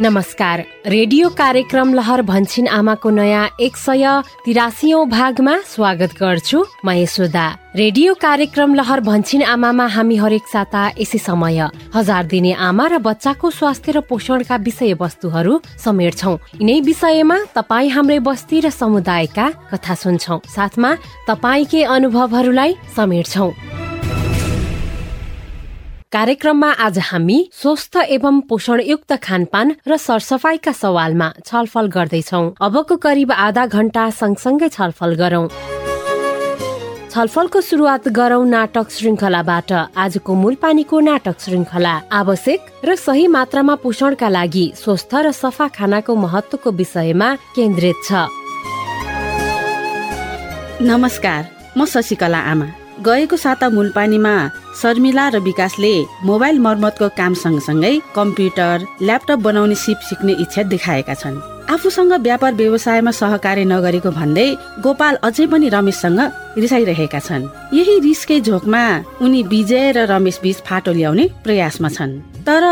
नमस्कार। रेडियो कार्यक्रम लहर भन्छिन आमाको नयाँ एक सय तिरासीौं भागमा स्वागत गर्छु म यशोदा। रेडियो कार्यक्रम लहर भन्छिन आमामा हामी हरेक साता यसै समय। हजार दिने आमा र बच्चाको स्वास्थ्य र पोषणका विषय वस्तुहरू समेट्छौ यिनै विषयमा तपाईँ हाम्रै बस्ती र समुदायका कथा सुन्छौ। साथमा तपाईँकै अनुभवहरूलाई समेट्छौ कार्यक्रममा आज हामी स्वस्थ एवं पोषणयुक्त खानपान र सरसफाइका सवालमा छलफल गर्दैछौ। अबको करिब आधा घण्टा सँगसँगै छलफल गरौं। छलफलको सुरुवात गरौं नाटक श्रृङ्खलाबाट आजको मूल पानीको नाटक श्रृङ्खला आवश्यक र सही मात्रामा पोषणका लागि स्वस्थ र सफा खानाको महत्वको विषयमा केन्द्रित छ। नमस्कार म शशिकला आमा। गएको साता मूलपानीमा शर्मिला र विकासले मोबाइल मर्मतको काम सँगसँगै कम्प्युटर ल्यापटप बनाउने सिप सिक्ने इच्छा देखाएका छन्। आफूसँग व्यापार व्यवसायमा सहकार्य नगरेको भन्दै गोपाल अझै पनि रमेशसँग रिसाइरहेका छन्। यही रिसकै झोकमा उनी विजय र रमेश बीच फाटो ल्याउने प्रयासमा छन्। तर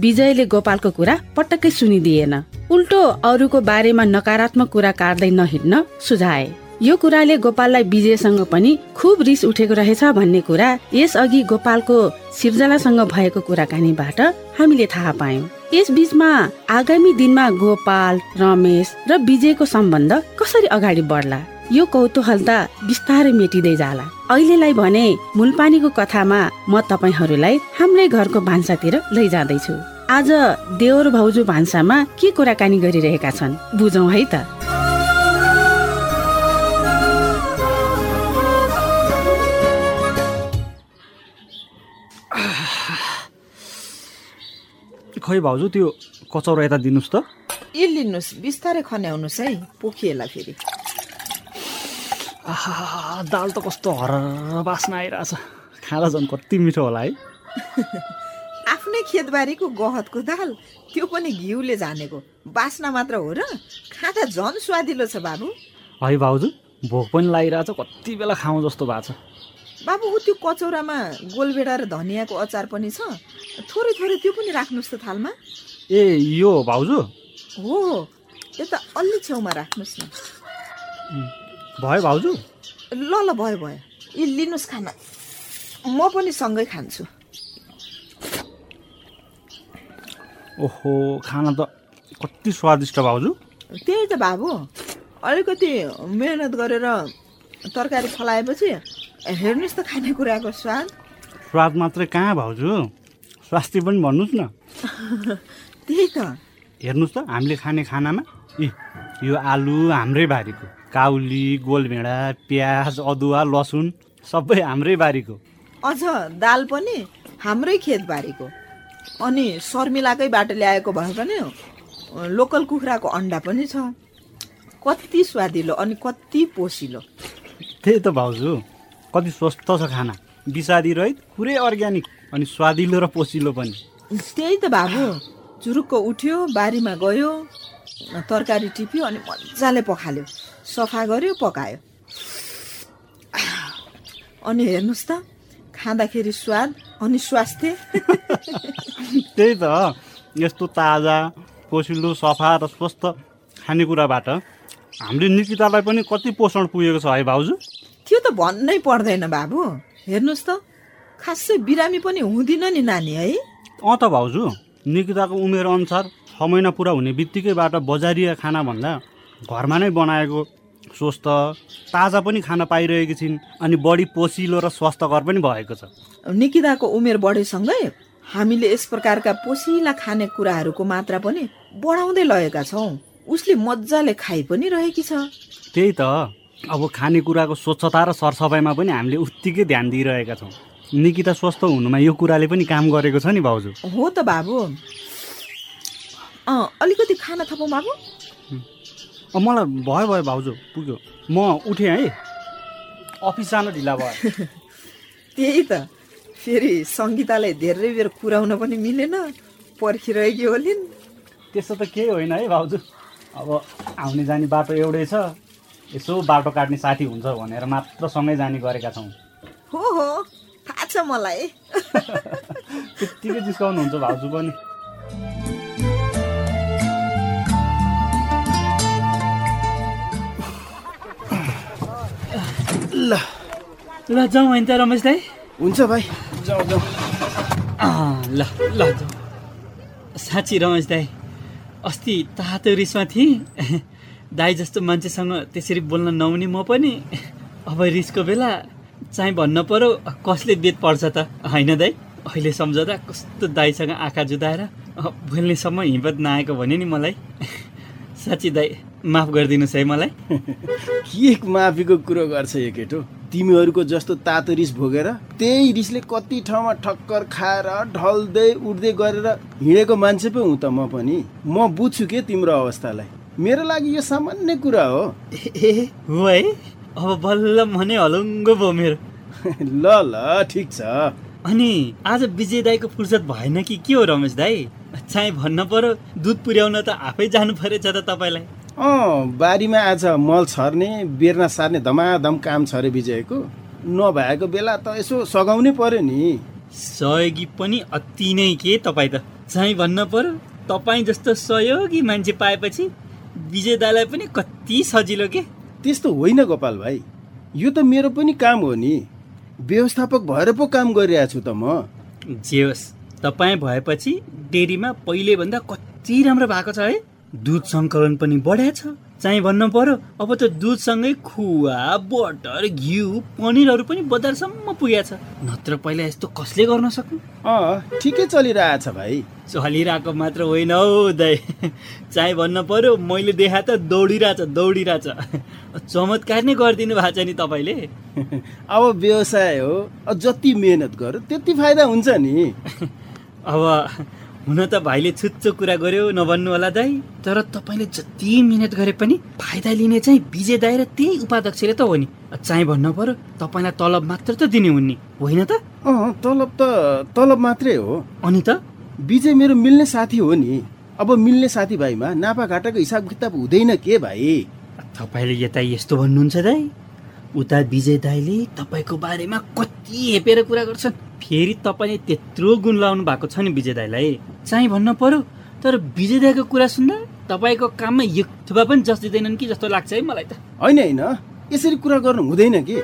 विजयले गोपालको कुरा पटक्कै सुनिदिएन। उल्टो अरूको बारेमा नकारात्मक कुरा काट्दै नहिड्न सुझाए। यो कुराले गोपाललाई विजयसँग पनि खुब रिस उठेको रहेछ भन्ने कुरा यस अघि गोपालको सिर्जनासँग भएको कुराकानीबाट हामीले थाहा पायौँ। यस बिचमा आगामी दिनमा गोपाल रमेश र विजयको सम्बन्ध कसरी अगाडि बढ्ला यो कौतूहल त बिस्तारै मेटिँदै जाला। अहिलेलाई भने मूलपानीको कथामा म तपाईँहरूलाई हाम्रै घरको भान्सातिर लैजाँदैछु। आज देवर भाउजू भान्सामा के कुराकानी गरिरहेका छन् बुझौँ है त? खै भाउजू त्यो कचौरा यता दिनुहोस् त। यी लिनुहोस् बिस्तारै खन्याउनुहोस् है पोखिएला फेरि। आहा दाल त कस्तो हर बास्ना आइरहेछ। खाँदा झन् कति मिठो होला है। आफ्नै खेतबारीको गहतको दाल त्यो पनि घिउले जानेको बास्ना मात्र हो र खाँदा झन् स्वादिलो छ बाबु। है भाउजू भोक पनि लागिरहेछ कति बेला खाउँ जस्तो भएको छ। बाबु ऊ त्यो कचौरामा गोलभेडा र धनियाँको अचार पनि छ। थोरै थोरै त्यो पनि राख्नुहोस् त थालमा। ए यो भाउजू? हो यता अलि छेउमा राख्नुहोस् न। भयो भाउजू? ल ल भयो भयो। यी लिनुहोस् खाना। म पनि सँगै खान्छु। ओहो खाना त कति स्वादिष्ट भाउजू। त्यही त बाबु। अलिकति मेहनत गरेर तरकारी फलाएपछि हेर्नुहोस् त खानेकुराको स्वाद। स्वाद मात्रै कहाँ भाउजू स्वास्थ्य पनि भन्नुहोस् न। त्यही त। हेर्नुहोस् त हामीले खाने खानामा इ यो आलु हाम्रै बारीको काउली गोलभेडा प्याज अदुवा लसुन सबै हाम्रै बारीको। अझ दाल पनि हाम्रै खेतबारीको अनि शर्मिलाकैबाट ल्याएको भए पनि लोकल कुखुराको अन्डा पनि छ। कति स्वादिलो अनि कति पोसिलो। त्यही त भाउजू। कति स्वस्थ छ खाना? विषादी रहित पुरै अर्ग्यानिक अनि स्वादिलो र पोसिलो पनि। त्यही त बाबु। चुरुक्क उठ्यो बारीमा गयो तरकारी टिप्यो अनि मजाले पखाल्यो। सफा गर्यो पकायो। अनि हेर्नुहोस् त खाँदाखेरि स्वाद अनि स्वास्थ्य। त्यही त यस्तो ताजा पोसिलो सफा र स्वस्थ खानेकुराबाट हामीले निकितालाई पनि कति पोषण पुगेको छ है भाउजू? त्यो त भन्नै पर्दैन बाबु। हेर्नुहोस् त खासै बिरामी पनि हुँदिन नि नानी है। अँ त भाउजू निकिताको उमेर अनुसार छ महिना पुरा हुने बित्तिकैबाट बजारिया खाना भन्दा घरमा नै बनाएको स्वस्थ ताजा पनि खान पाइरहेकी छिन् अनि बढी पोसिलो र स्वस्थकर पनि भएको छ। निकिताको उमेर बढेसँगै हामीले यस प्रकारका पोसिला खाने कुराहरूको मात्रा पनि बढाउँदै लगेका छौँ। उसले मजाले खाइ पनि रहेकी छ। त्यही त। अब खानेकुराको स्वच्छता र सरसफाइमा पनि हामीले उत्तिकै ध्यान दिइरहेका छौँ। निकिता स्वस्थ हुनुमा यो कुराले पनि काम गरेको छ नि भाउजू। हो त बाबु। अँ अलिकति खाना थपौँ बाबु। मलाई भयो भयो भाउजू पुग्यो। म उठेँ है। अफिस जान ढिला भयो। त्यही त। फेरि सङ्गीतालाई धेरै बेर कुराउन पनि मिलेन। पर्खिरहेकी होलिन्। त्यस्तो त केही होइन है भाउजू। अब आउने जाने बाटो एउटै छ। यसो बाटो काट्ने साथी हुन्छ भनेर मात्र सँगै जाने गरेका छौँ। हो हो। थाहा छ मलाई। त्यत्तिकै जिस्काउनुहुन्छ भाउजू पनि। ल। ल जाउँ होइन त रमेश दाई। हुन्छ भाइ। जाउँ जाउँ। ल ल जाउँ। साँच्ची रमेश दाई अस्ति तातो रिसमा थिएँ। दाई जस्तो मान्छेसँग त्यसरी बोल्न नहुने म पनि अब रिसको बेला चाहिँ भन्न पर्यो कसले बेद पर्छ त? होइन दाई? अहिले सम्झँदा कस्तो दाईसँग आँखा जुदाएर बोल्नेसम्म हिम्मत नआएको भने नि मलाई। साँच्ची दाई माफ गरिदिनुहोस् है मलाई। के माफीको कुरो गर्छ यो केटो। तिमीहरूको जस्तो तातो रिस भोगेर त्यही रिसले कति ठाउँमा ठक्कर खाएर ढल्दै उठ्दै गरेर हिँडेको मान्छे पो हुँ त म पनि। म बुझ्छु के तिम्रो अवस्थालाई। मेरो लागि यो सामान्य कुरा हो। ए हो है? अब बल्ल मनै हलुङ्गो भयो मेरो। ल ल ठिक छ। अनि आज विजय दाईको फुर्सद भएन कि? के हो रमेश दाई? चाहिँ भन्न पर्यो दुध पुर्याउन त आफै जानु परेछ त तपाईँलाई। अँ बारीमा आज मल छर्ने बेर्ना सार्ने धमाधम काम छ अरे विजयको। नभएको बेला त यसो सघाउनै पर्यो नि। सहयोगी पनि अति नै के तपाईँ त? चाहिँ भन्न पर्यो तपाईँ जस्तो सहयोगी मान्छे पाएपछि विजय दाईलाई पनि कति सजिलो के? त्यस्तो होइन गोपाल भाइ। यो त मेरो पनि काम हो नि। व्यवस्थापक भएर पो काम गरिरहेको छु त म। जे होस् तपाईँ भएपछि डेरीमा पहिलेभन्दा कति राम्रो भएको छ है? दुध सङ्कलन पनि बढेको छ। चाहिँ भन्नु पर्यो अब त दुधसँगै खुवा बटर घिउ पनिरहरू पनि बजारसम्म पुगेको छ नत्र पहिला यस्तो कसले गर्न सक्नु? अँ ठिकै चलिरहेछ भाइ। चलिरहेको मात्र होइन हौ दाइ चाहिँ भन्न पर्यो मैले देखा त दौडिरहेछ दौडिरहेछ। चमत्कार नै गरिदिनु भएको छ नि तपाईँले। अब व्यवसाय हो जति मेहनत गर त्यति फाइदा हुन्छ नि। अब हुन त भाइले छुच्चो कुरा गर्यो नभन्नु होला दाइ तर तपाईँले जति मिहिनेत गरे पनि फाइदा लिने चाहिँ विजय दाइ र त्यही उपाध्यक्षले त हो नि। चाहिँ भन्नु पर्यो तपाईँलाई तलब मात्र त दिने हुन् नि। होइन त? अँ तलब त तलब मात्रै हो। अनि त? विजय मेरो मिल्ने साथी हो नि। अब मिल्ने साथीभाइमा नाफाघाटाको हिसाब किताब हुँदैन के भाइ? तपाईँले यता यस्तो भन्नुहुन्छ दाइ उता विजय दाईले तपाईँको बारेमा कति हेपेर कुरा गर्छन्। फेरि तपाईँले त्यत्रो गुण लाउनु भएको छ नि विजय दाईलाई। चाहिँ भन्न पर्यो तर विजय दाईको कुरा सुन्दा तपाईँको काममा एक थुपा पनि जस दिँदैनन् कि जस्तो लाग्छ है मलाई त। होइन होइन। यसरी कुरा गर्नु हुँदैन कि?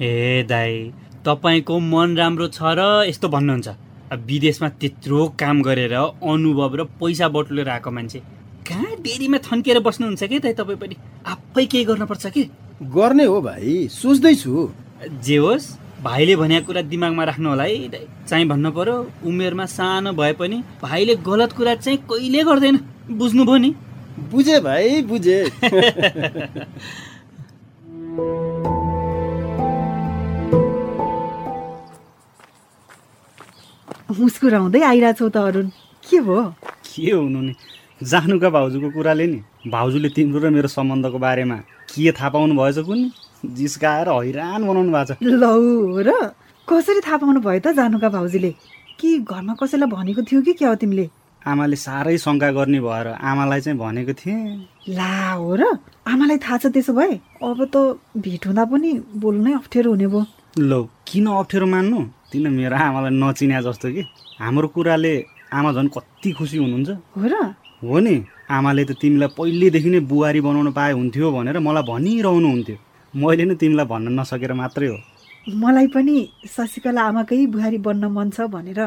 हे दाई तपाईँको मन राम्रो छ र यस्तो भन्नुहुन्छ। अब विदेशमा त्यत्रो काम गरेर अनुभव र पैसा बटुलेर आएको मान्छे। कहाँ डेरीमा थन्किएर बस्नुहुन्छ कि दाइ तपाईँ पनि? आफै केही गर्नुपर्छ कि? गर्ने हो भाइ सोच्दैछु। जे होस् भाइले भनेको कुरा दिमागमा राख्नु होला है चाहिँ भन्नु पर्यो उमेरमा सानो भए पनि भाइले गलत कुरा चाहिँ कहिले गर्दैन बुझ्नुभयो नि। बुझे भाइ बुझे। मुस्कुराउँदै आइरहेछौ त अरुण के भयो? के हुनु नि? जानुका भाउजूको कुराले नि? भाउजूले तिम्रो र मेरो सम्बन्धको बारेमा के थाहा पाउनु भएछ कुनि जिस्काएर हैरान बनाउनु भएको छ। लौ र कसरी थाहा पाउनु भयो त जानुका भाउजूले? कि घरमा कसैलाई भनेको थियो कि क्या हो तिमीले? आमाले साह्रै शङ्का गर्ने भएर आमालाई चाहिँ भनेको थिएँ। ला हो र आमालाई थाहा छ त्यसो भए? अब त भेट हुँदा पनि बोल्नु अप्ठ्यारो हुने भयो। लौ किन अप्ठ्यारो मान्नु? किन मेरो आमालाई नचिन्या जस्तो कि। हाम्रो कुराले आमा झन् कति खुसी हुनुहुन्छ। हो र हो नि? आमाले त तिमीलाई पहिल्यैदेखि नै बुहारी बनाउन पाए हुन्थ्यो भनेर मलाई भनिरहनु हुन्थ्यो मैले नै तिमीलाई भन्न नसकेर मात्रै हो। मलाई पनि शशिकला आमाकै बुहारी बन्न मन छ भनेर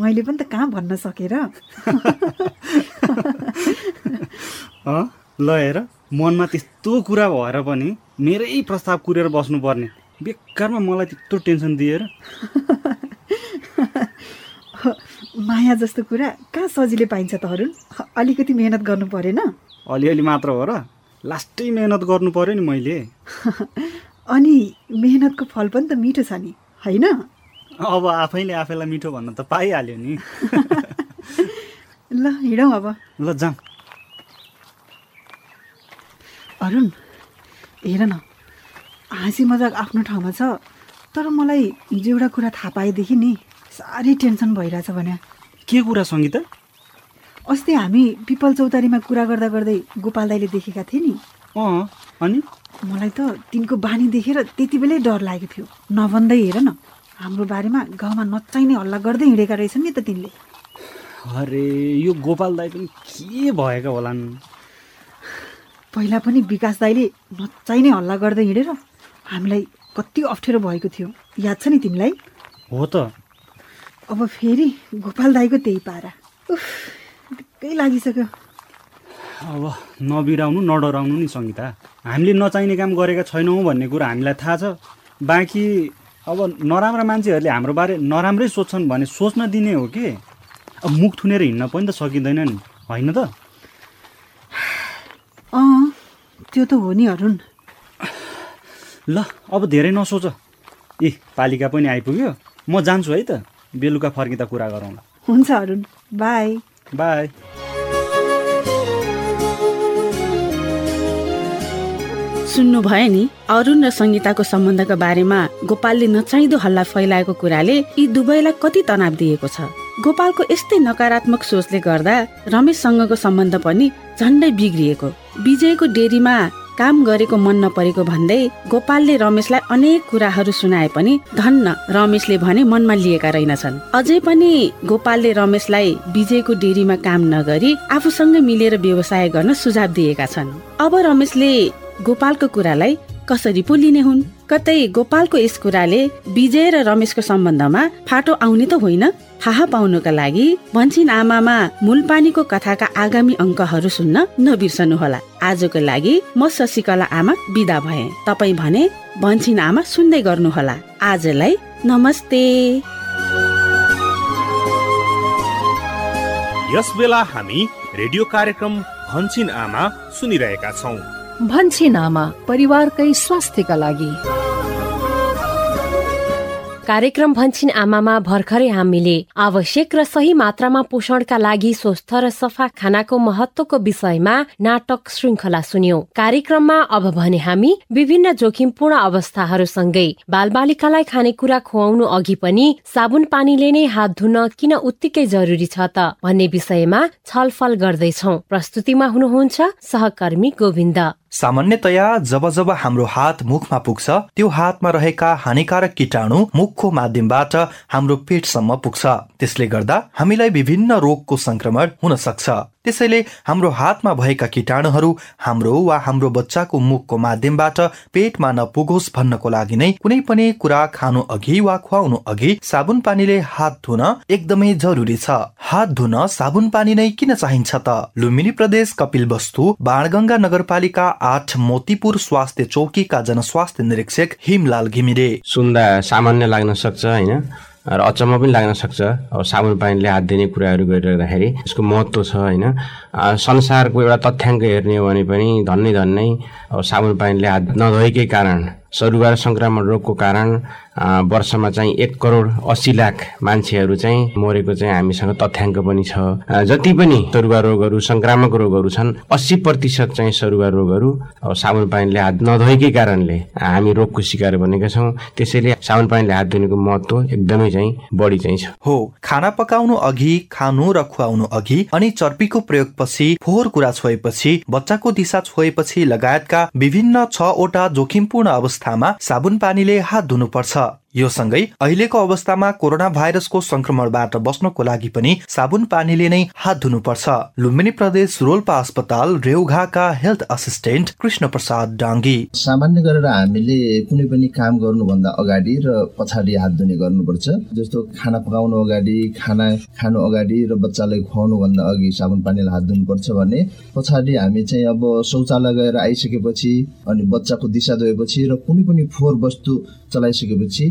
मैले पनि त कहाँ भन्न सकेर? ल हेर मनमा त्यस्तो कुरा भएर पनि मेरै प्रस्ताव कुरेर बस्नुपर्ने। बेकारमा मलाई त्यत्रो टेन्सन दिएर। माया जस्तो कुरा कहाँ सजिलै पाइन्छ त अरुण? अलिकति मेहनत गर्नु परेन। अलिअलि मात्र हो र। लास्टै मेहनत गर्नु पर्यो नि मैले। अनि मेहनतको फल पनि त मिठो छ नि होइन? अब आफैले आफैलाई मिठो भन्न त पाइहाल्यो नि। ल हिँडौँ अब। ल जाउँ। अरुण हेर न। हाँसी मजाक आफ्नो ठाउँमा छ तर मलाई हिजो कुरा थाहा पाएदेखि नि साह्रै टेन्सन भइरहेछ भने। के कुरा सङ्गीता? अस्ति हामी पिपल चौतारीमा कुरा गर्दा गर्दै गोपाल दाईले देखेका थिए नि। अँ अनि? मलाई त तिनको बानी देखेर त्यति बेलै डर लागेको थियो। नभन्दै हेर न हाम्रो बारेमा गाउँमा नचाहिने हल्ला गर्दै हिँडेका रहेछन् नि त तिनले। अरे यो गोपाल दाई पनि के भएका होलान्? पहिला पनि विकास दाईले नचाहिने हल्ला गर्दै हिँडेर हामीलाई कति अप्ठ्यारो भएको थियो। याद छ नि तिमीलाई? हो त। अब फेरि गोपाल दाईको त्यही पारा। उफ ढुक्कै लागिसक्यो। अब नबिराउनु नडराउनु नि सङ्गीता। हामीले नचाहिने काम गरेका छैनौँ भन्ने कुरा हामीलाई थाहा छ। बाँकी अब नराम्रा मान्छेहरूले हाम्रो बारे नराम्रै सोध्छन् भने सोच्न दिने हो कि? अब मुख थुनेर हिँड्न पनि त सकिँदैन नि होइन त? अँ त्यो त हो नि अरुण। ल अब धेरै नसोच। ए पालिका पनि आइपुग्यो। म जान्छु है त। बेलुका फर्किँदा कुरा गरौँला हुन्छ अरुण बाई बाई सुन्नुभयो नि अरुण र सङ्गीताको सम्बन्धको बारेमा गोपालले नचाहिँदो हल्ला फैलाएको कुराले यी दुवैलाई कति तनाव दिएको छ। गोपालको यस्तै नकारात्मक सोचले गर्दा रमेशसँगको सम्बन्ध पनि झन्डै बिग्रिएको। विजयको डेरीमा काम गरेको मन नपरेको भन्दै गोपालले रमेशलाई अनेक कुराहरू सुनाए पनि धन्न रमेशले भने मनमा लिएका रहेनछन्। अझै पनि गोपालले रमेशलाई विजयको डेरीमा काम नगरी आफूसँगै मिलेर व्यवसाय गर्न सुझाव दिएका छन्। अब रमेशले गोपालको कुरालाई कसरी पो लिने हुन्? कतै गोपालको यस कुराले विजय र रमेशको सम्बन्धमा फाटो आउने त होइन। थाहा पाउनुका लागि भन्छिन आमामा मूलपानीको कथाका आगामी अङ्कहरू सुन्न नबिर्सनुहोला। आजको लागि म शशिकला आमा बिदा भए। तपाईँ भने भन्छिन आमा सुन्दै गर्नुहोला। आजलाई नमस्ते। यस बेला हामी रेडियो कार्यक्रम भन्छिन आमा सुनिरहेका छौँ। भन्छिन आमा परिवारकै स्वास्थ्यका लागि। कार्यक्रम भन्छिन आमामा भर्खरै हामीले आवश्यक र सही मात्रामा पोषणका लागि स्वस्थ र सफा खानाको महत्वको विषयमा नाटक श्रृङ्खला सुन्यौं। कार्यक्रममा अब भने हामी विभिन्न जोखिमपूर्ण अवस्थाहरूसँगै बालबालिकालाई खानेकुरा खुवाउनु अघि पनि साबुन पानीले नै हात धुन किन उत्तिकै जरुरी छ त भन्ने विषयमा छलफल गर्दैछौ। प्रस्तुतिमा हुनुहुन्छ सहकर्मी गोविन्द। सामान्यतया जब जब हाम्रो हात मुखमा पुग्छ त्यो हातमा रहेका हानिकारक किटाणु मुखको माध्यमबाट हाम्रो पेटसम्म पुग्छ। त्यसले गर्दा हामीलाई विभिन्न रोगको संक्रमण हुन सक्छ। त्यसैले हाम्रो हातमा भएका किटाणुहरू हाम्रो वा हाम्रो बच्चाको मुखको माध्यमबाट पेटमा नपुगोस् भन्नको लागि नै कुनै पनि कुरा खानु अघि वा खुवाउनु अघि साबुन पानीले हात धुन एकदमै जरुरी छ। हात धुन साबुन पानी नै किन चाहिन्छ त? लुम्बिनी प्रदेश कपिल वस्तु बाणगंगा नगरपालिका आठ मोतीपुर स्वास्थ्य चौकीका जनस्वास्थ्य निरीक्षक हिमलाल घिमिरे। सुन्दा सामान्य लाग्न सक्छ होइन? र अचम्म पनि लाग्न सक्छ। अब साबुन पानीले हात दिने कुराहरू गरिरहँदाखेरि यसको महत्त्व छ होइन? संसारको एउटा तथ्याङ्क हेर्ने हो भने पनि धन्नै धन्नै अब साबुन पानीले हात नधोएकै कारण सरुवार सङ्क्रमण रोगको कारण वर्षमा चाहिँ एक करोड अस्सी लाख मान्छेहरू चाहिँ मरेको चाहिँ हामीसँग तथ्याङ्क पनि छ। जति पनि सरुवा रोगहरू सङ्क्रामक रोगहरू छन् अस्सी प्रतिशत चाहिँ सरुवा रोगहरू साबुन पानीले हात नधोएकै कारणले हामी रोगको शिकार बनेका छौँ। त्यसैले साबुन पानीले हात धुनेको महत्त्व एकदमै चाहिँ बढी चाहिँ छ। हो खाना पकाउनु अघि खानु र खुवाउनु अघि अनि चर्पीको प्रयोगपछि फोहोर कुरा छोएपछि बच्चाको दिशा छोएपछि लगायतका विभिन्न छवटा जोखिमपूर्ण अवस्थामा साबुन पानीले हात धुनुपर्छ। 제가 यो सँगै अहिलेको अवस्थामा कोरोना भाइरसको संक्रमणबाट बस्नको लागि पनि साबुन पानीले नै हात धुनुपर्छ। लुम्बिनी प्रदेश रोल्पा अस्पताल रेउघाका हेल्थ असिस्टेन्ट कृष्ण प्रसाद डाङ्गी सामान्य गरेर हामीले कुनै पनि काम गर्नुभन्दा अगाडि र पछाडि हात धुने गर्नुपर्छ। जस्तो खाना पकाउनु अगाडि खाना खानु अगाडि र बच्चालाई खुवाउनु भन्दा अघि साबुन पानीले हात धुनुपर्छ भने पछाडि हामी चाहिँ अब शौचालय गएर आइसकेपछि अनि बच्चाको दिशा धोएपछि र कुनै पनि फोहोर वस्तु चलाइसकेपछि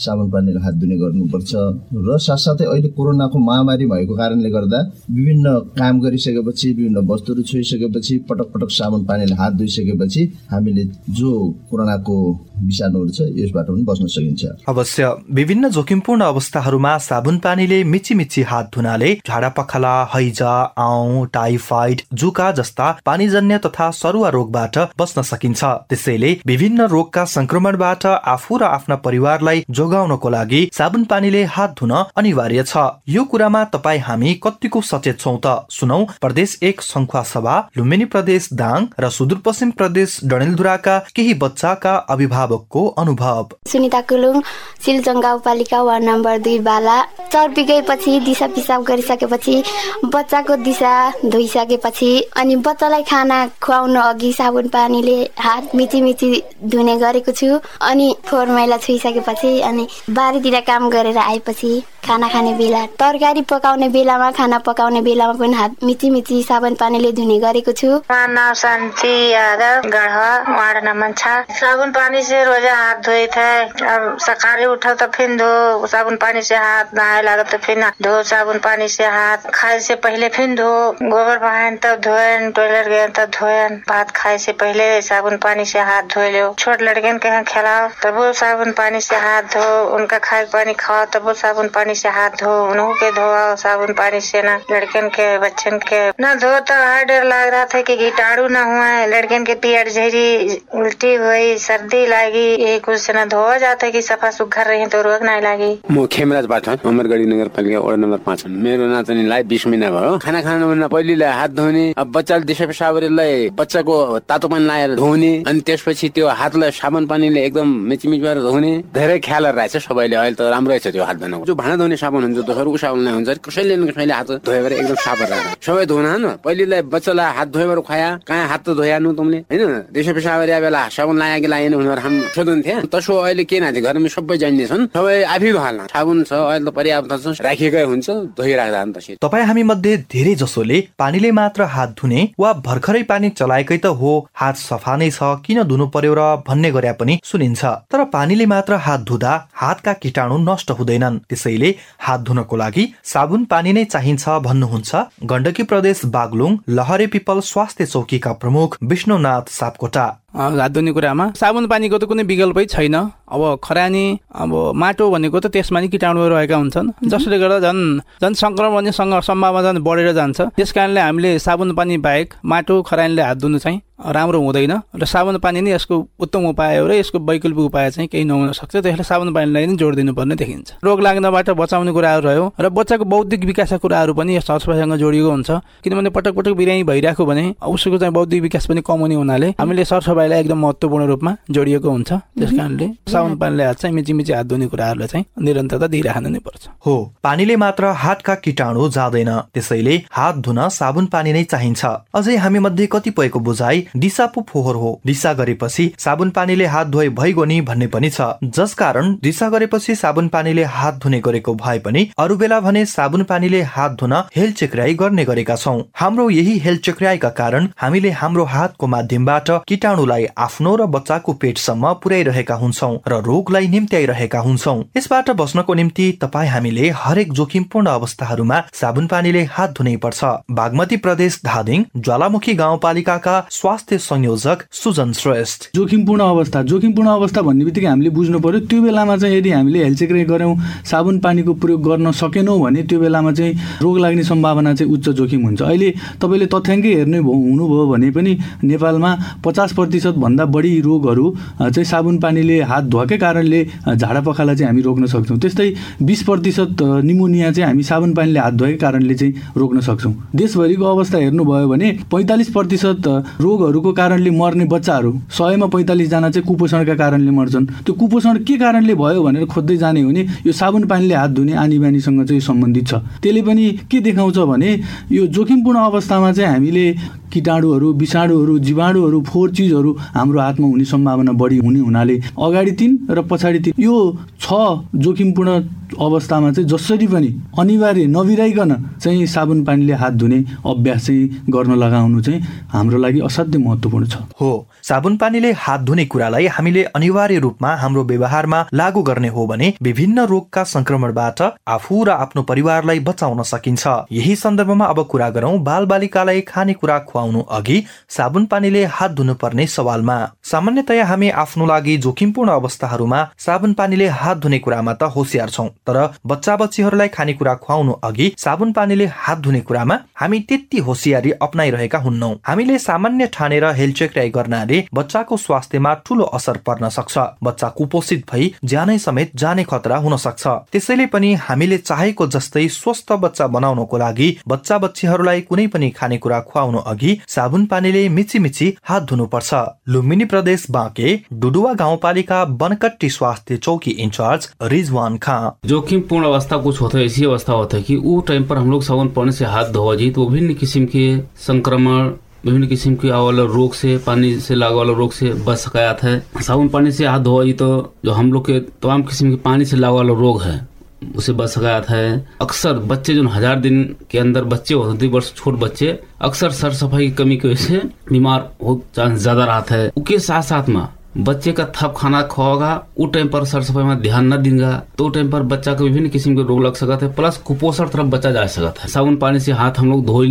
साबुन पानीले हात धुने गर्नुपर्छ। र साथसाथै अहिले कोरोनाको महामारी भएको कारणले गर्दा विभिन्न काम गरिसकेपछि विभिन्न वस्तुहरू छोइसकेपछि पटक पटक साबुन पानीले हात धोइसकेपछि हामीले जो कोरोनाको विषाणुहरू छ यसबाट पनि बच्न सकिन्छ। अवश्य। विभिन्न जोखिमपूर्ण अवस्थाहरूमा साबुन पानीले मिची मिची हात धुनाले झाडा पखाला हैजा आउ टाइफाइड जुका जस्ता पानीजन्य तथा सरुवा रोगबाट बच्न सकिन्छ। त्यसैले विभिन्न रोगका संक्रमणबाट आफू र आफ्ना परिवारलाई जोगाउनको लागि साबुन पानीले हात धुन अनिवार्य छ। यो कुरामा तपाईँ हामी कतिको सचेत छौँ त? सुनौ प्रदेश एक संखुवा सभा लुम्बिनी प्रदेश दाङ र सुदूरपश्चिम प्रदेश डडेलधुराका केही बच्चाका अभिभावकको अनुभव। सुनिता कुलुङ सिलचङ गाउँपालिका वार्ड नम्बर दुई बाला। चर्पी गएपछि दिशा पिसाब गरिसकेपछि बच्चाको दिशा धोइसकेपछि अनि बच्चालाई खाना खुवाउनु अघि साबुन पानीले हात मिची मिची धुने गरेको छु अनि फोहोर मैला छुइसकेपछि अनि बारीतिर काम गरेर आएपछि खाना खाने बेला तरकारी पकाउने बेलामा खाना पकाउने बेलामा पनि हात मिची मिची साबुन पानीले धुने गरेको छु। नाम शांति यादव वार्ड नंबर छह साबुन पानी से रोजा हाथ धोए थे। अब सकारे उठो तो फिर धो। साबुन पानी से हाथ नहाए लगा तो फिर धो। साबुन पानी से हाथ खाए से पहले फिर धो। गोबर बहान तब धोएन टॉयलेट गए तब धोएन। भात खाए से पहले साबुन पानी से हाथ धो लो छोट लड़के के खिलाओ। तब साबुन पानी से हाथ धो। उनका खाए पानी खाओ तब साबुन पानी से हाथ धो उन्हों के धोआओ साबुन पानी से ना लड़कन के बच्चन के ना धो तो हर डर लग रहा था कि कीटाणु ना हुआ है। लड़कन के पेट झरी उल्टी हुई सर्दी लागी ये कुछ ना धोआ जाता कि सफा सुघर रही तो रोग नहीं लागी। म खेमराज पाठन अमरगढी नगरपालिका वडा नम्बर पाँच। मेरो नातिनीलाई बिस महिना भयो। खाना खानुभन्दा पहिले हात धुने अब बच्चाले दिशा पेसाबरीलाई बच्चाको तातो पानी लगाएर धुने अनि त्यसपछि त्यो हातलाई साबुन पानीले एकदम मिचमिच गरेर धुने। धेरै ख्याल रहेछ सबैले अहिले त राम्रै छ त्यो हात धुनको। जो भाँडा धुने साबुन हुन्छ दोस्रो साबुन नै हुन्छ कसैले न कसैले हात धोयो भने एकदम साफ रहेछ। सबै धुन न पहिलेलाई बच्चालाई हात धोयो भने खुवाया कहाँ हात त धोयानु तुमले? होइन? दिशा पेसाबरी बेला साबुन लाया कि लाएन भनेर हाम सोध्नुहुन्थ्यो तसो अहिले के नाथे घरमा सबै जान्ने छन् सबै आफै धोहाल्न। साबुन छ अहिले त पर्याप्त छ। राखेकै हुन्छ धोइराख्दा अन्त तपाईँ हामी मध्ये धेरै जसोले पानीले मात्र हात धुने वा भर्खरै पानी चलाएकै त हो हात सफा नै छ किन धुनु पर्यो र भन्ने गरे पनि सुनिन्छ। तर पानीले मात्र हात धुँदा हातका कीटाणु नष्ट हुँदैनन्। त्यसैले हात धुनको लागि साबुन पानी नै चाहिन्छ भन्नुहुन्छ। गण्डकी प्रदेश बागलुङ लहरे पिपल स्वास्थ्य चौकीका प्रमुख विष्णुनाथ सापकोटा। हात धुने कुरामा। साबुन पानीको त कुनै विकल्पै छैन। अब खरानी अब माटो भनेको त त्यसमा नि किटाणुहरू रहेका हुन्छन्। जसले गर्दा झन् झन् सङ्क्रमण सम्भावना झन् बढेर जान्छ। त्यस कारणले हामीले साबुन पानी बाहेक माटो खरानीले हात धुनु चाहिँ राम्रो हुँदैन र साबुन पानी नै यसको उत्तम उपाय हो र यसको वैकल्पिक उपाय चाहिँ केही नहुन सक्छ। त्यसले साबुन पानीलाई नै जोड दिनुपर्ने देखिन्छ। रोग लाग्नबाट बचाउने कुराहरू रह्यो र बच्चाको बौद्धिक विकासका कुराहरू पनि यस सरसफाइसँग जोडिएको हुन्छ। किनभने पटक पटक बिरामी भइरहेको भने उसको चाहिँ बौद्धिक विकास पनि कम हुने हुनाले हामीले सरसफाइलाई एकदम महत्त्वपूर्ण रूपमा जोडिएको हुन्छ त्यस कारणले साबुन पानीले हात चाहिँ मिची मिची हात धुने कुराहरूलाई चाहिँ निरन्तरता दिइराख्नु नै पर्छ। हो पानीले मात्र हातका किटाणु जाँदैन त्यसैले हात धुन साबुन पानी नै चाहिन्छ। अझै हामी मध्ये कतिपयको बुझाइ दिशा पो फोहोर हो। दिशा गरेपछि साबुन पानीले हात धोए भइगयो नि भन्ने पनि छ। जसकारण दिशा गरेपछि साबुन पानीले हात धुने गरेको भए पनि अरू बेला भने साबुन पानीले हात धुन हेल चेक्राई गर्ने गरेका छौ। हाम्रो यही हेल चेक्राईका कारण हामीले हाम्रो हातको माध्यमबाट किटाणुलाई आफ्नो र बच्चाको पेटसम्म पुर्याइरहेका हुन्छौ र रोगलाई निम्त्याइरहेका हुन्छौ। यसबाट बस्नको निम्ति तपाईँ हामीले हरेक जोखिमपूर्ण अवस्थाहरूमा साबुन पानीले हात धुनै पर्छ। बागमती प्रदेश धादिङ ज्वालामुखी गाउँपालिकाका स्वास्थ्य संयोजक सुजन श्रेष्ठ। जोखिमपूर्ण अवस्था जोखिमपूर्ण अवस्था भन्ने बित्तिकै हामीले बुझ्नु पर्यो त्यो बेलामा चाहिँ यदि हामीले हेलचेक्राइ गऱ्यौँ साबुन पानीको प्रयोग गर्न सकेनौँ भने त्यो बेलामा चाहिँ रोग लाग्ने सम्भावना चाहिँ उच्च जोखिम हुन्छ। अहिले तपाईँले तथ्याङ्कै हेर्ने हुनुभयो भने पनि नेपालमा पचास प्रतिशतभन्दा बढी रोगहरू चाहिँ साबुन पानीले हात धुवाकै कारणले झाडा पखाला चाहिँ हामी रोक्न सक्छौँ। त्यस्तै बिस प्रतिशत निमोनिया चाहिँ हामी साबुन पानीले हात धुवाकै कारणले चाहिँ रोक्न सक्छौँ। देशभरिको अवस्था हेर्नुभयो भने पैँतालिस प्रतिशत रोगहरूको कारणले मर्ने बच्चाहरू सयमा पैँतालिसजना चाहिँ कुपोषणका कारणले मर्छन्। त्यो कुपोषण के कारणले भयो भनेर खोज्दै जाने हो भने यो साबुन पानीले हात धुने आनी बानीसँग चाहिँ सम्बन्धित छ। त्यसले पनि के देखाउँछ भने यो जोखिमपूर्ण अवस्थामा चाहिँ हामीले किटाणुहरू विषाणुहरू जीवाणुहरू फोहोर चिजहरू हाम्रो हातमा हुने सम्भावना बढी हुने हुनाले अगाडि तिन र पछाडि तिन। यो छ जोखिमपूर्ण अवस्थामा चाहिँ जसरी पनि अनिवार्य नबिराइकन चाहिँ साबुन पानीले हात धुने अभ्यास चाहिँ गर्न लगाउनु चाहिँ हाम्रो लागि असाध्य महत्त्वपूर्ण छ। हो साबुन पानीले हात धुने कुरालाई हामीले अनिवार्य रूपमा हाम्रो व्यवहारमा लागू गर्ने हो भने विभिन्न रोगका संक्रमणबाट आफू र आफ्नो परिवारलाई बचाउन सकिन्छ। यही सन्दर्भमा अब कुरा गरौं बाल बालिकालाई खानेकुरा खुवाउनु अघि साबुन पानीले हात धुनुपर्ने सवालमा। सामान्यतया हामी आफ्नो लागि जोखिमपूर्ण अवस्थाहरूमा साबुन पानीले हात धुने कुरामा त होसियार छौं। तर बच्चा बच्चीहरूलाई खानेकुरा खुवाउनु अघि साबुन पानीले हात धुने कुरामा हामी त्यति होसियारी अप्नाइरहेका हुन्नौ। हामीले सामान्य ठानेर हेलचेक गर्नाले बच्चाको स्वास्थ्यमा ठूलो असर पर्न सक्छ। बच्चा कुपोषित भई ज्यानै समेत जाने खतरा हुन सक्छ। त्यसैले पनि हामीले चाहेको जस्तै स्वस्थ बच्चा बनाउनको लागि बच्चा बच्चीहरूलाई कुनै पनि खानेकुरा खुवाउनु अघि साबुन पानीले मिची मिची हात धुनुपर्छ। लुम्बिनी प्रदेश बाँके डुडुवा गाउँपालिका बनकट्टी स्वास्थ्य चौकी इंचार्ज रिजवान खां। जोखिमपूर्ण अवस्था कुछ होता है, ऐसी अवस्था होता है कि वो टाइम पर हम लोग साबुन पानी से हाथ धोवा जी तो विभिन्न किस्म के संक्रमण, विभिन्न किस्म के आने वाला रोग से, पानी से लगा वाला रोग से बच सकाया था साबुन पानी से हाथ धोवा जी तो जो हम लोग के तमाम किस्म के पानी से लगा वाला रोग है, उसे बच सकाया था अक्सर बच्चे जो हज़ार दिन के अंदर बच्चे होते थे वर्ष छोट बच्चे, अक्सर सर सफ़ाई की कमी की वजह से बीमार हो, चांस ज़्यादा रहा था उसके साथ साथ में बच्चे का थप खाना खुआगा वो टाइम पर सर सफ़ाई में ध्यान न देगा तो टाइम पर बच्चा को विभिन्न किस्म के रोग लग सकता है, प्लस कुपोषण तरफ़ बच्चा जा सकता है। साबुन पानी से हाथ हम लोग धो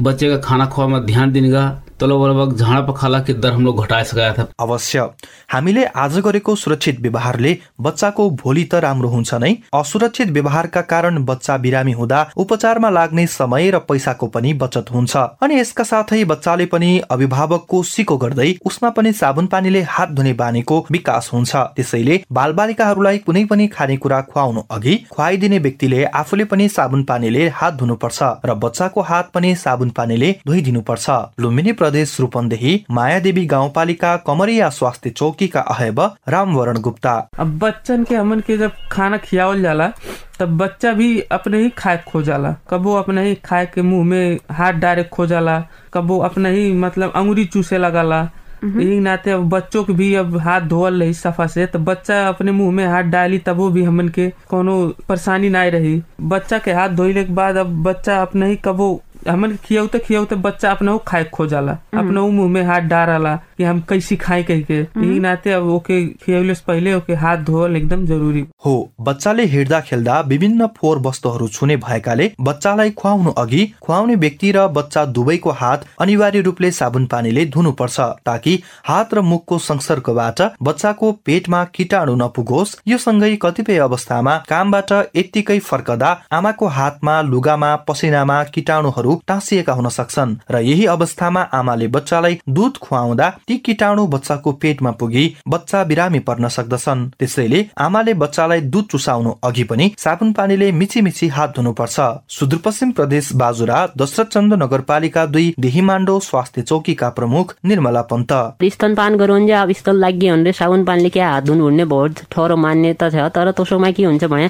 बच्चे का खाना खुआ में ध्यान देगा तलो लगभग झाडा पखाला के दर हम लोग घटा सकेका था अवश्य। हामीले आज गरेको सुरक्षित व्यवहारले बच्चाको भोलि त राम्रो हुन्छ नै। असुरक्षित व्यवहारका कारण बच्चा बिरामी हुँदा उपचारमा लाग्ने समय र पैसाको पनि बचत हुन्छ। अनि यसका साथै बच्चाले पनि अभिभावकको सिको गर्दै उसमा पनि साबुन पानीले हात धुने बानीको विकास हुन्छ। त्यसैले बालबालिकाहरूलाई कुनै पनि खानेकुरा खुवाउनु अघि खुवाइदिने व्यक्तिले आफूले पनि साबुन पानीले हात धुनुपर्छ र बच्चाको हात पनि साबुन पानीले धोइदिनुपर्छ। लुम्बिनी प्रदेश रूपन्देही मायादेवी गाउँपालिका कमरिया स्वास्थ्य चौकी का अहब रामवरण गुप्ता। अब बच्चन के हमन के जब खाना खियावल जाला तब बच्चा भी अपने ही खाए खो जाला कबो अपने ही खाए के मुँह में हाथ डायरेक्ट खो जाला कबो अपने ही मतलब अंगुरी चूसे लगाला। यही नाते अब बच्चों के भी अब हाथ धोल रही सफ़ा से तो बच्चा अपने मुँह में हाथ डाली तब वो भी हमन के कोनो परेशानी ना रही। बच्चा के हाथ धोइले के बाद अब बच्चा अपने ही कबो हमन खियौते खियौते बच्चा अपना खाए खो जाला अपना मुँह में हाथ डाला कि हम कैसी खाए कह के। यही नाते अब ओके खियौले से पहले ओके हाथ धोल एकदम जरूरी। हो बच्चाले हिँड्दा खेल्दा विभिन्न फोहोर वस्तुहरू छुने भएकाले बच्चालाई खुवाउनु अघि खुवाउने व्यक्ति र बच्चा दुवैको हात अनिवार्य रूपले साबुन पानीले धुनुपर्छ ताकि हात र मुखको संसर्गबाट बच्चाको पेटमा कीटाणु नपुगोस्। यो सँगै कतिपय अवस्थामा कामबाट यत्तिकै फर्कदा आमाको हातमा लुगामा पसिनामा कीटाणुहरू टाँसिएका हुन सक्छन् र यही अवस्थामा आमाले बच्चालाई दुध खुवाउँदा ती कीटाणु बच्चाको पेटमा पुगी बच्चा बिरामी पर्न सक्दछन्। त्यसैले आमाले बच्चालाई दुध चुसाउनु अघि पनि साबुन पानीले मिची हात धुनुपर्छ। सुदूरपश्चिम प्रदेश बाजुरा दशरथ चन्द नगरपालिका दुई देहिमाण्डो स्वास्थ्य चौकीका प्रमुख निर्मला पन्त। स्तनपान गरुन्जा अब स्तन लाग्यो भने साबुन पानीले क्या हात धुनु भन्ने बहुत ठहरो मान्यता छ तर तोसोमा के हुन्छ भने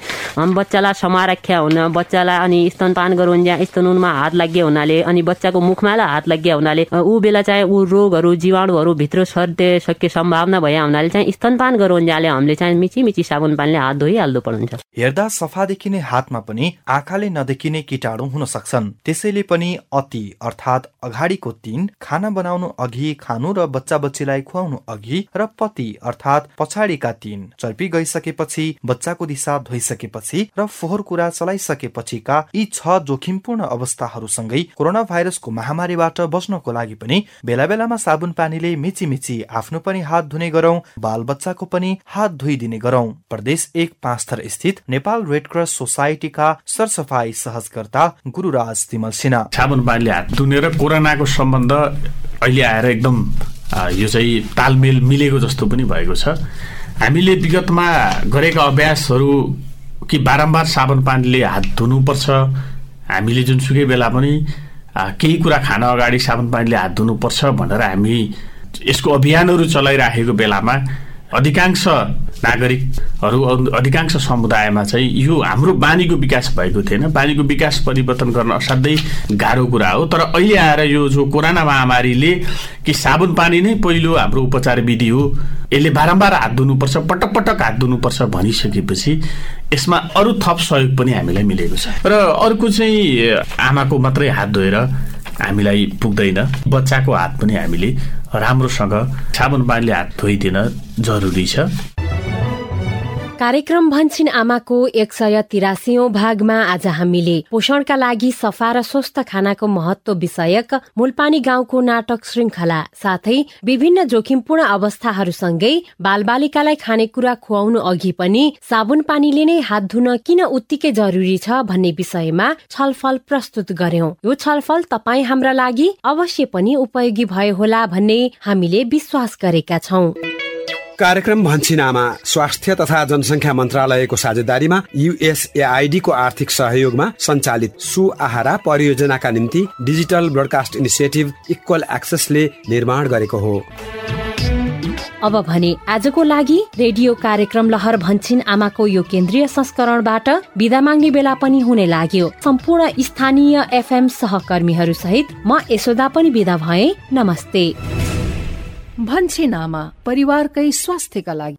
बच्चालाई समाराख्या हुन बच्चालाई अनि स्तनपान गरुन्जा स्तनुनमा हात लाग्यो हुनाले अनि बच्चाको मुखमा हात लाग्यो हुनाले ऊ बेला चाहिँ ऊ रोगहरू जीवाणुहरू भित्र सर्दै सक्ने सम्भावना भए हुनाले चाहिँ स्तनपान गरुन्जाले हामीले चाहिँ मिची मिची साबुन पानीले हात धोइहाल्नु पर्नुहुन्छ हेर्दा सफा देखिने हातमा पनि आँखाले नदेखिने कीटाणु हुन सक्छन्। त्यसैले पनि अति अर्थात् अगाडिको तीन खाना बनाउनु अघि खानु र बच्चा बच्चीलाई खुवाउनु अघि र पति अर्थात् पछाडिका तीन चर्पी गइसकेपछि बच्चाको दिशा धोइसकेपछि र फोहोर कुरा चलाइसकेपछिका यी छ जोखिमपूर्ण अवस्थाहरूसँगै कोरोना भाइरसको महामारीबाट बच्नको लागि पनि बेला बेलामा साबुन पानीले मिची मिची आफ्नो पनि हात धुने गरौं बाल बच्चाको पनि हात धोइदिने गरौं। प्रदेश एक पाँचथर स्थित नेपाल रेड क्रस सोसाइटीका सरसफाई सहजकर्ता गुरुराज तिमल सिन्हा। साबुन पानीले हात धुने र कोरोनाको सम्बन्ध अहिले आएर एकदम यो चाहिँ तालमेल मिलेको जस्तो पनि भएको छ। हामीले विगतमा गरेका अभ्यासहरू कि बारम्बार साबुन पानीले हात धुनुपर्छ। हामीले जुनसुकै बेला पनि केही कुरा खान अगाडि साबुन पानीले हात धुनुपर्छ भनेर हामी यसको अभियानहरू चलाइराखेको बेलामा अधिकांश नागरिकहरू अधिकांश समुदायमा चाहिँ यो हाम्रो बानीको विकास भएको थिएन। बानीको विकास परिवर्तन गर्न असाध्यै गाह्रो कुरा हो। तर अहिले आएर यो जो कोरोना महामारीले कि साबुन पानी नै पहिलो हाम्रो उपचार विधि हो यसले बारम्बार हात धुनुपर्छ पटक पटक हात धुनुपर्छ भनिसकेपछि यसमा अरू थप सहयोग पनि हामीलाई मिलेको छ। र अर्को चाहिँ आमाको मात्रै हात धोएर हामीलाई पुग्दैन। बच्चाको हात पनि हामीले राम्रोसँग साबुन पानीले हात धोइदिन जरुरी छ। कार्यक्रम भन्छन् आमाको एक सय तिरासीौं भागमा आज हामीले पोषणका लागि सफा र स्वस्थ खानाको महत्व विषयक मूलपानी गाउँको नाटक श्रृङ्खला साथै विभिन्न जोखिमपूर्ण अवस्थाहरूसँगै बालबालिकालाई खानेकुरा खुवाउनु अघि पनि साबुन पानीले नै हात धुन किन उत्तिकै जरुरी छ भन्ने विषयमा छलफल प्रस्तुत गर्यौं। यो छलफल तपाईँ हाम्रा लागि अवश्य पनि उपयोगी भयो होला भन्ने हामीले विश्वास गरेका छौं। कार्यक्रम भन्छिनामा स्वास्थ्य तथा जनसङ्ख्या मन्त्रालयको साझेदारीमा युएसएआईडीको आर्थिक सहयोगमा सञ्चालित सुआहारा परियोजनाका निम्ति डिजिटल ब्रोडकास्ट इनिसिएटिभ इक्वल एक्सेसले निर्माण गरेको हो। अब भने आजको लागि रेडियो कार्यक्रम लहर भन्छिन आमाको यो केन्द्रीय संस्करणबाट विदा माग्ने बेला पनि हुने लाग्यो। सम्पूर्ण स्थानीय एफएम सहकर्मीहरू सहित म यशोदा पनि विदा भए। नमस्ते। भन्छे नामा परिवारकै स्वास्थ्यका लागि।